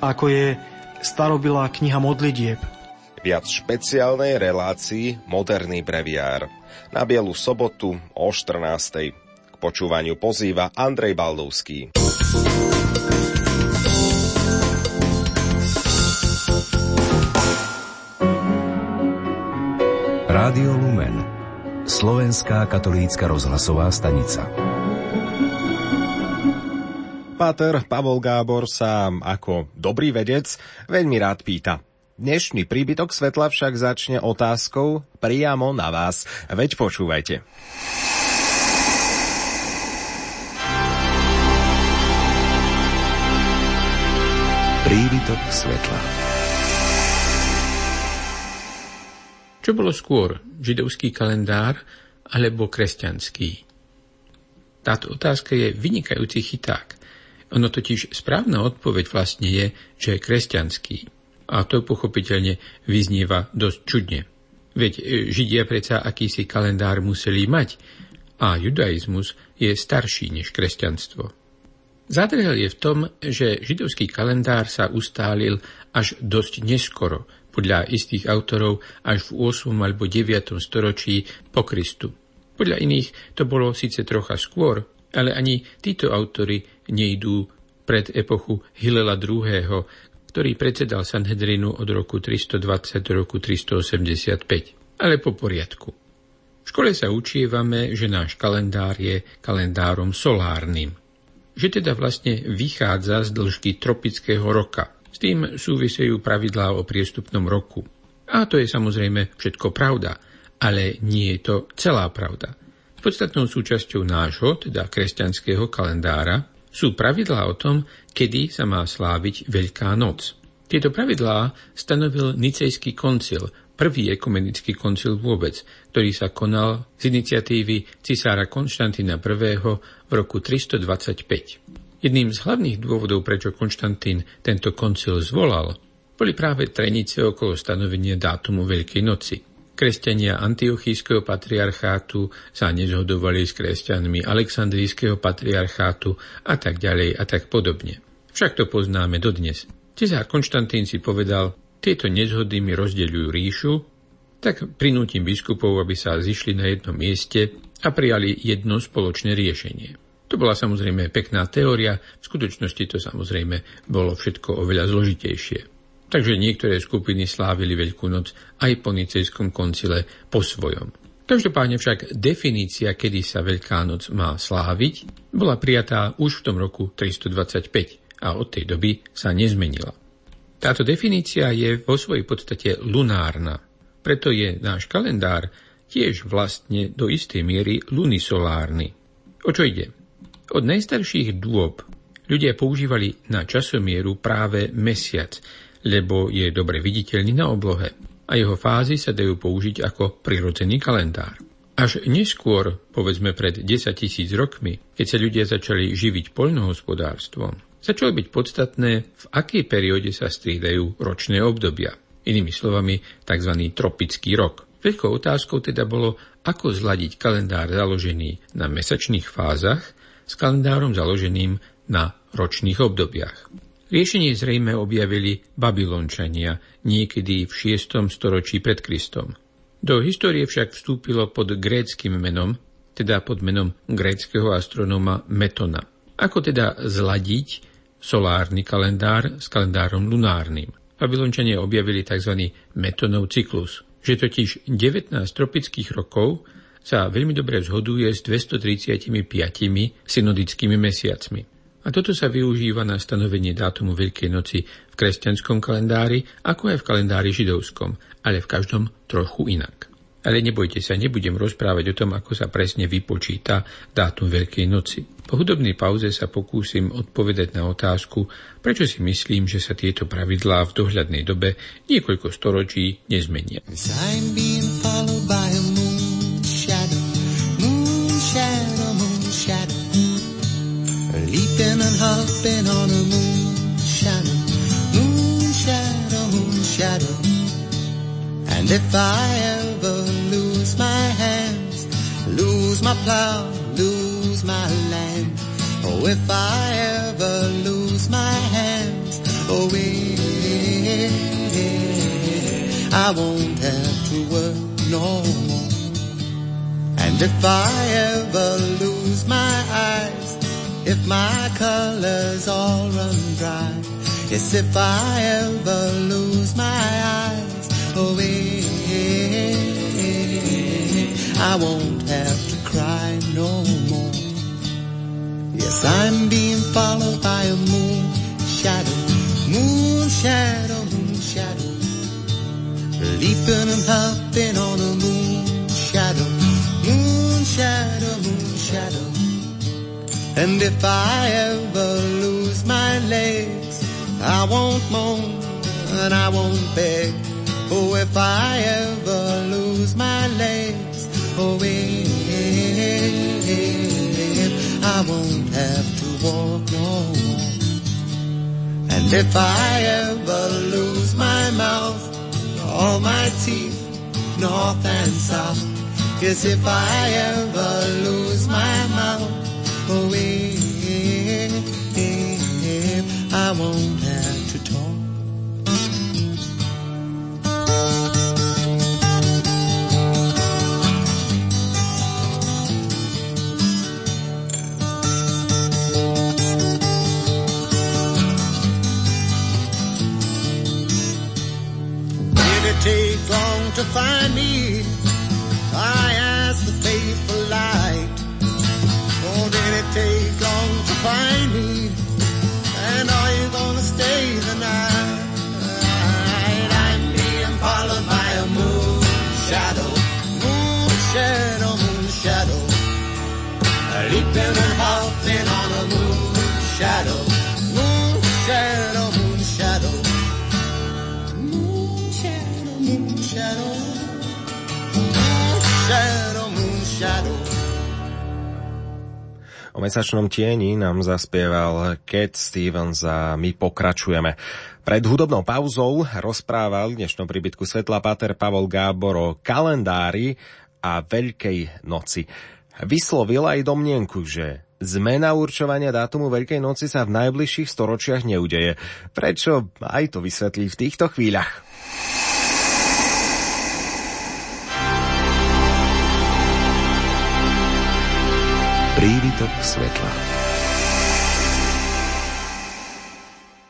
ako je starobilá kniha modlitieb. Viac špeciálnej relácii Moderný breviár. Na Bielu sobotu o 14. K počúvaniu pozýva Andrej Baldovský. Rádio Lumen Slovenská katolícka rozhlasová stanica Páter Pavol Gábor sa ako dobrý vedec veľmi rád pýta. Dnešný príbytok svetla však začne otázkou priamo na vás. Veď počúvajte. Príbytok svetla Čo bolo skôr, židovský kalendár alebo kresťanský? Táto otázka je vynikajúci chyták – ono totiž správna odpoveď vlastne je, že je kresťanský. A to pochopiteľne vyznieva dosť čudne. Veď e, Židia predsa akýsi kalendár museli mať a judaizmus je starší než kresťanstvo. Zádrhel je v tom, že židovský kalendár sa ustálil až dosť neskoro, podľa istých autorov až v 8. alebo 9. storočí po Kristu. Podľa iných to bolo síce trocha skôr, ale ani títo autory nejdú pred epochu Hilela II., ktorý predsedal Sanhedrinu od roku 320 do roku 385. Ale po poriadku. V škole sa učievame, že náš kalendár je kalendárom solárnym. Že teda vlastne vychádza z dĺžky tropického roka. S tým súvisejú pravidlá o priestupnom roku. A to je samozrejme všetko pravda, ale nie je to celá pravda. Podstatnou súčasťou nášho, teda kresťanského kalendára, sú pravidlá o tom, kedy sa má sláviť Veľká noc. Tieto pravidlá stanovil Nicejský koncil, prvý ekumenický koncil vôbec, ktorý sa konal z iniciatívy cisára Konštantína I. v roku 325. Jedným z hlavných dôvodov, prečo Konštantín tento koncil zvolal, boli práve trenice okolo stanovenia dátumu Veľkej noci. Kresťania antiochískeho patriarchátu sa nezhodovali s kresťanmi Aleksandrijského patriarchátu a tak ďalej a tak podobne. Však to poznáme dodnes. Cezár Konštantín si povedal, tieto nezhody mi rozdeľujú ríšu, tak prinútim biskupov, aby sa zišli na jednom mieste a prijali jedno spoločné riešenie. To bola samozrejme pekná teória, v skutočnosti to samozrejme bolo všetko oveľa zložitejšie. Takže niektoré skupiny slávili Veľkú noc aj po Nicejskom koncile po svojom. Každopádne však definícia, kedy sa Veľká noc má sláviť, bola prijatá už v tom roku 325 a od tej doby sa nezmenila. Táto definícia je vo svojej podstate lunárna, preto je náš kalendár tiež vlastne do istej miery lunisolárny. O čo ide? Od najstarších dôb ľudia používali na časomieru práve mesiac, lebo je dobre viditeľný na oblohe a jeho fázy sa dajú použiť ako prirodzený kalendár. Až neskôr, povedzme pred 10 tisíc rokmi, keď sa ľudia začali živiť poľnohospodárstvom, začalo byť podstatné, v akej perióde sa striedajú ročné obdobia. Inými slovami, tzv. tropický rok. Veľkou otázkou teda bolo, ako zladiť kalendár založený na mesačných fázach s kalendárom založeným na ročných obdobiach. Riešenie zrejme objavili Babylončania niekedy v 6. storočí pred Kristom. Do histórie však vstúpilo pod gréckým menom, teda pod menom gréckého astronóma Metona. Ako teda zladiť solárny kalendár s kalendárom lunárnym? Babylončania objavili tzv. Metonov cyklus, že totiž 19 tropických rokov sa veľmi dobre zhoduje s 235 synodickými mesiacmi. A toto sa využíva na stanovenie dátumu Veľkej noci v kresťanskom kalendári, ako aj v kalendári židovskom, ale v každom trochu inak. Ale nebojte sa, nebudem rozprávať o tom, ako sa presne vypočíta dátum Veľkej noci. Po hudobnej pauze sa pokúsim odpovedať na otázku, prečo si myslím, že sa tieto pravidlá v dohľadnej dobe niekoľko storočí nezmenia. Dipping and hopping on a moon shadow, moon shadow, moon shadow. And if I ever lose my hands, lose my plow, lose my land, oh if I ever lose my hands, oh yeah, I won't have to work no more. And if I ever if my colors all run dry, yes, if I ever lose my eyes, oh, eh, I won't have to cry no more. Yes, I'm being followed by a moon shadow, moon shadow, moon shadow. Leaping and hopping on a moon shadow, moon shadow, moon shadow. And if I ever lose my legs, I won't moan and I won't beg. Oh, if I ever lose my legs, oh, if I won't have to walk no more. And if I ever lose my mouth, all my teeth, north and south, yes, if I ever lose my mouth, if I won't have to talk. Take long to find me? I asked the faithful light. Did it take long to find me? And are you gonna stay the night? I'm being followed by a moon shadow, moon shadow, moon shadow. Leaping and hopping on a moon shadow, moon shadow, moon shadow. Moon shadow, moon shadow. Moon shadow, moon shadow. O mesačnom tieni nám zaspieval Cat Stevens a my pokračujeme. Pred hudobnou pauzou rozprával v dnešnom príbytku Svetla Pater Pavol Gábor o kalendári a Veľkej noci. Vyslovil aj domnienku, že zmena určovania dátumu Veľkej noci sa v najbližších storočiach neudeje. Prečo aj to vysvetlí v týchto chvíľach. Prívitok svetla.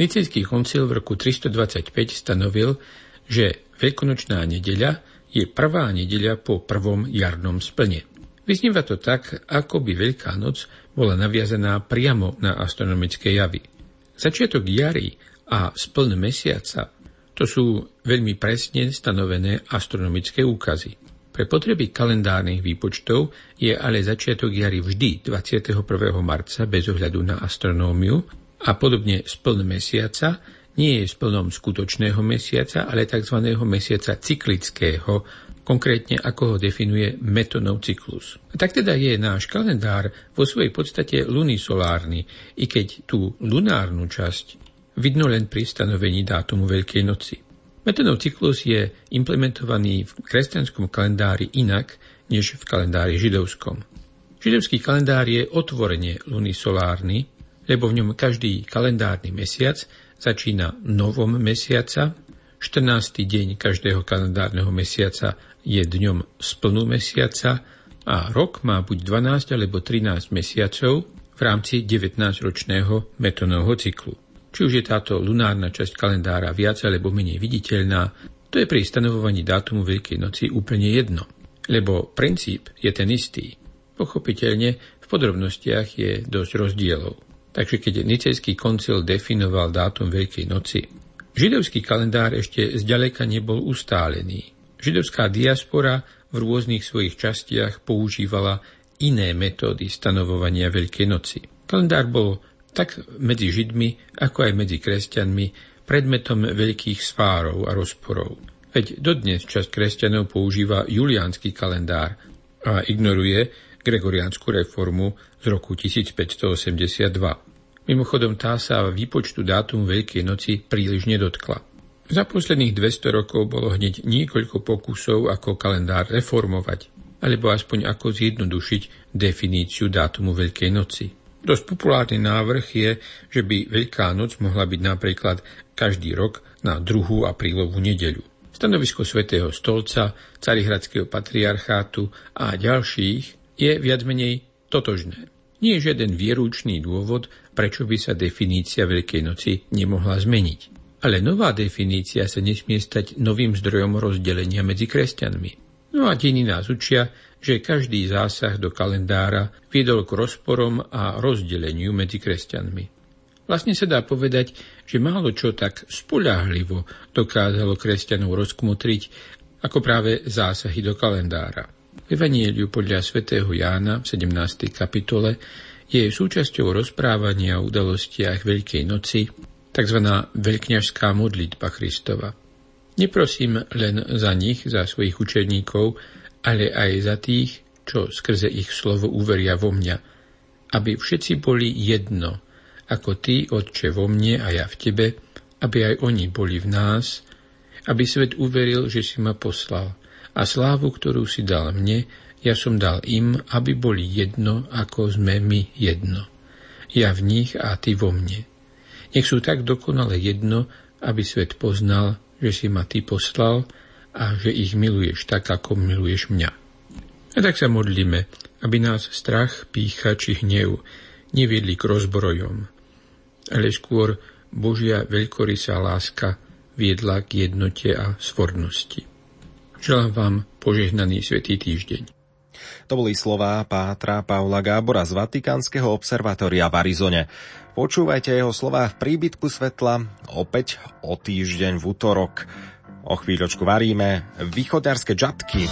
Nicejský koncil v roku 325 stanovil, že Veľkonočná nedeľa je prvá nedeľa po prvom jarnom splne. Vyznieva to tak, ako by Veľká noc bola naviazaná priamo na astronomické javy. Začiatok jary a spln mesiaca to sú veľmi presne stanovené astronomické úkazy. Pre potreby kalendárnych výpočtov je ale začiatok jary vždy 21. marca bez ohľadu na astronómiu a podobne spln mesiaca nie je splnom skutočného mesiaca, ale tzv. mesiaca cyklického, konkrétne ako ho definuje metonov cyklus. A tak teda je náš kalendár vo svojej podstate lunisolárny, i keď tú lunárnu časť vidno len pri stanovení dátumu Veľkej noci. Metonov cyklus je implementovaný v kresťanskom kalendári inak než v kalendári židovskom. Židovský kalendár je otvorene lunisolárny, lebo v ňom každý kalendárny mesiac začína novom mesiaca, 14. deň každého kalendárneho mesiaca je dňom splnú mesiaca a rok má buď 12 alebo 13 mesiacov v rámci 19-ročného metonovho cyklu. Či už je táto lunárna časť kalendára viac alebo menej viditeľná, to je pri stanovovaní dátumu Veľkej noci úplne jedno, lebo princíp je ten istý. Pochopiteľne v podrobnostiach je dosť rozdielov. Takže keď Nicejský koncil definoval dátum Veľkej noci, židovský kalendár ešte zďaleka nebol ustálený. Židovská diaspora v rôznych svojich častiach používala iné metódy stanovovania Veľkej noci. Kalendár bol tak medzi Židmi, ako aj medzi kresťanmi predmetom veľkých spárov a rozporov. Veď dodnes časť kresťanov používa juliánsky kalendár a ignoruje gregoriánsku reformu z roku 1582. Mimochodom tá sa výpočtu dátum Veľkej noci príliš nedotkla. Za posledných 200 rokov bolo hneď niekoľko pokusov, ako kalendár reformovať, alebo aspoň ako zjednodušiť definíciu dátumu Veľkej noci. Dosť populárny návrh je, že by Veľká noc mohla byť napríklad každý rok na druhú aprílovú nedeľu. Stanovisko svätého stolca, carihradského patriarchátu a ďalších je viac menej totožné. Nie je žiaden vierúčný dôvod, prečo by sa definícia Veľkej noci nemohla zmeniť. Ale nová definícia sa nesmie stať novým zdrojom rozdelenia medzi kresťanmi. No a dení nás učia, že každý zásah do kalendára viedol k rozporom a rozdeleniu medzi kresťanmi. Vlastne sa dá povedať, že málo čo tak spoľahlivo dokázalo kresťanov rozkmotriť ako práve zásahy do kalendára. V Evangeliu podľa svätého Jána v 17. kapitole je súčasťou rozprávania o udalostiach Veľkej noci tzv. veľkňažská modlitba Kristova. Neprosím len za nich, za svojich učeníkov, ale aj za tých, čo skrze ich slovo uveria vo mňa, aby všetci boli jedno, ako Ty, Otče, vo mne a ja v Tebe, aby aj oni boli v nás, aby svet uveril, že si ma poslal a slávu, ktorú si dal mne, ja som dal im, aby boli jedno, ako sme my jedno. Ja v nich a Ty vo mne. Nech sú tak dokonale jedno, aby svet poznal, že si ma Ty poslal a že ich miluješ tak, ako miluješ mňa. A tak sa modlíme, aby nás strach, pícha či hnev neviedli k rozbrojom, ale skôr Božia veľkorysá láska viedla k jednote a svornosti. Želám vám požehnaný svetý týždeň. To boli slová Pátra Paula Gábora z Vatikánskeho observatória v Arizone. Počúvajte jeho slová v príbytku svetla opäť o týždeň v útorok. O chvíľočku varíme východňarské džatky.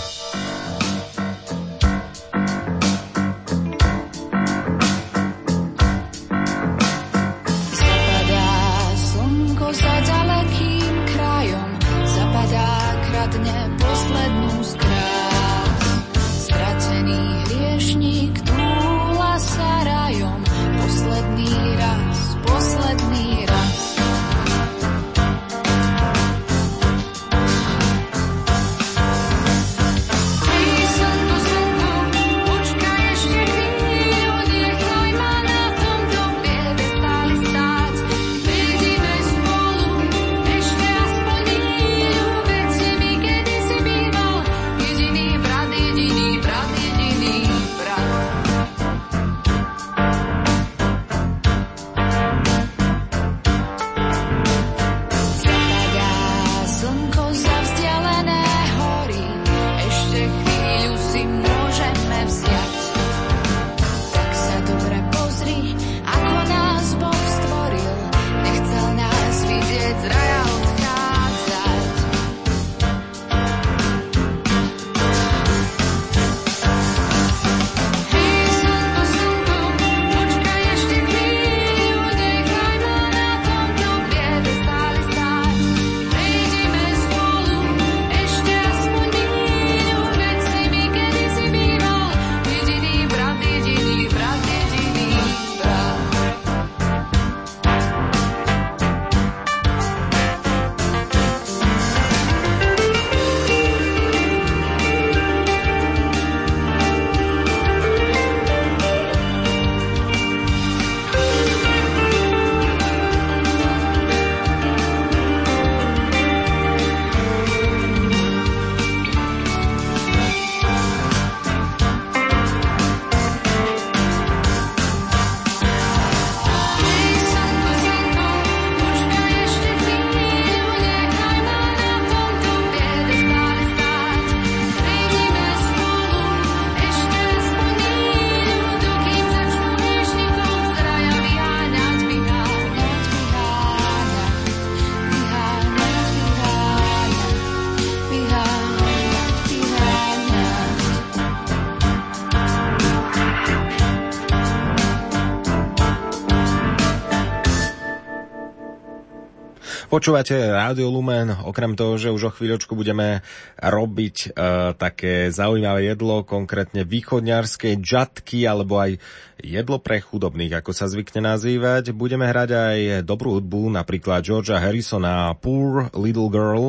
Počúvate Rádio Lumen, okrem toho, že už o chvíľočku budeme robiť e, také zaujímavé jedlo, konkrétne východňarské džatky, alebo aj jedlo pre chudobných, ako sa zvykne nazývať. Budeme hrať aj dobrú hudbu, napríklad Georgia Harrisona Poor Little Girl.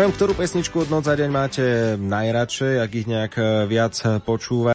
neviem, ktorú pesničku od noc za deň máte najradšej, ak ich nejak viac počúva.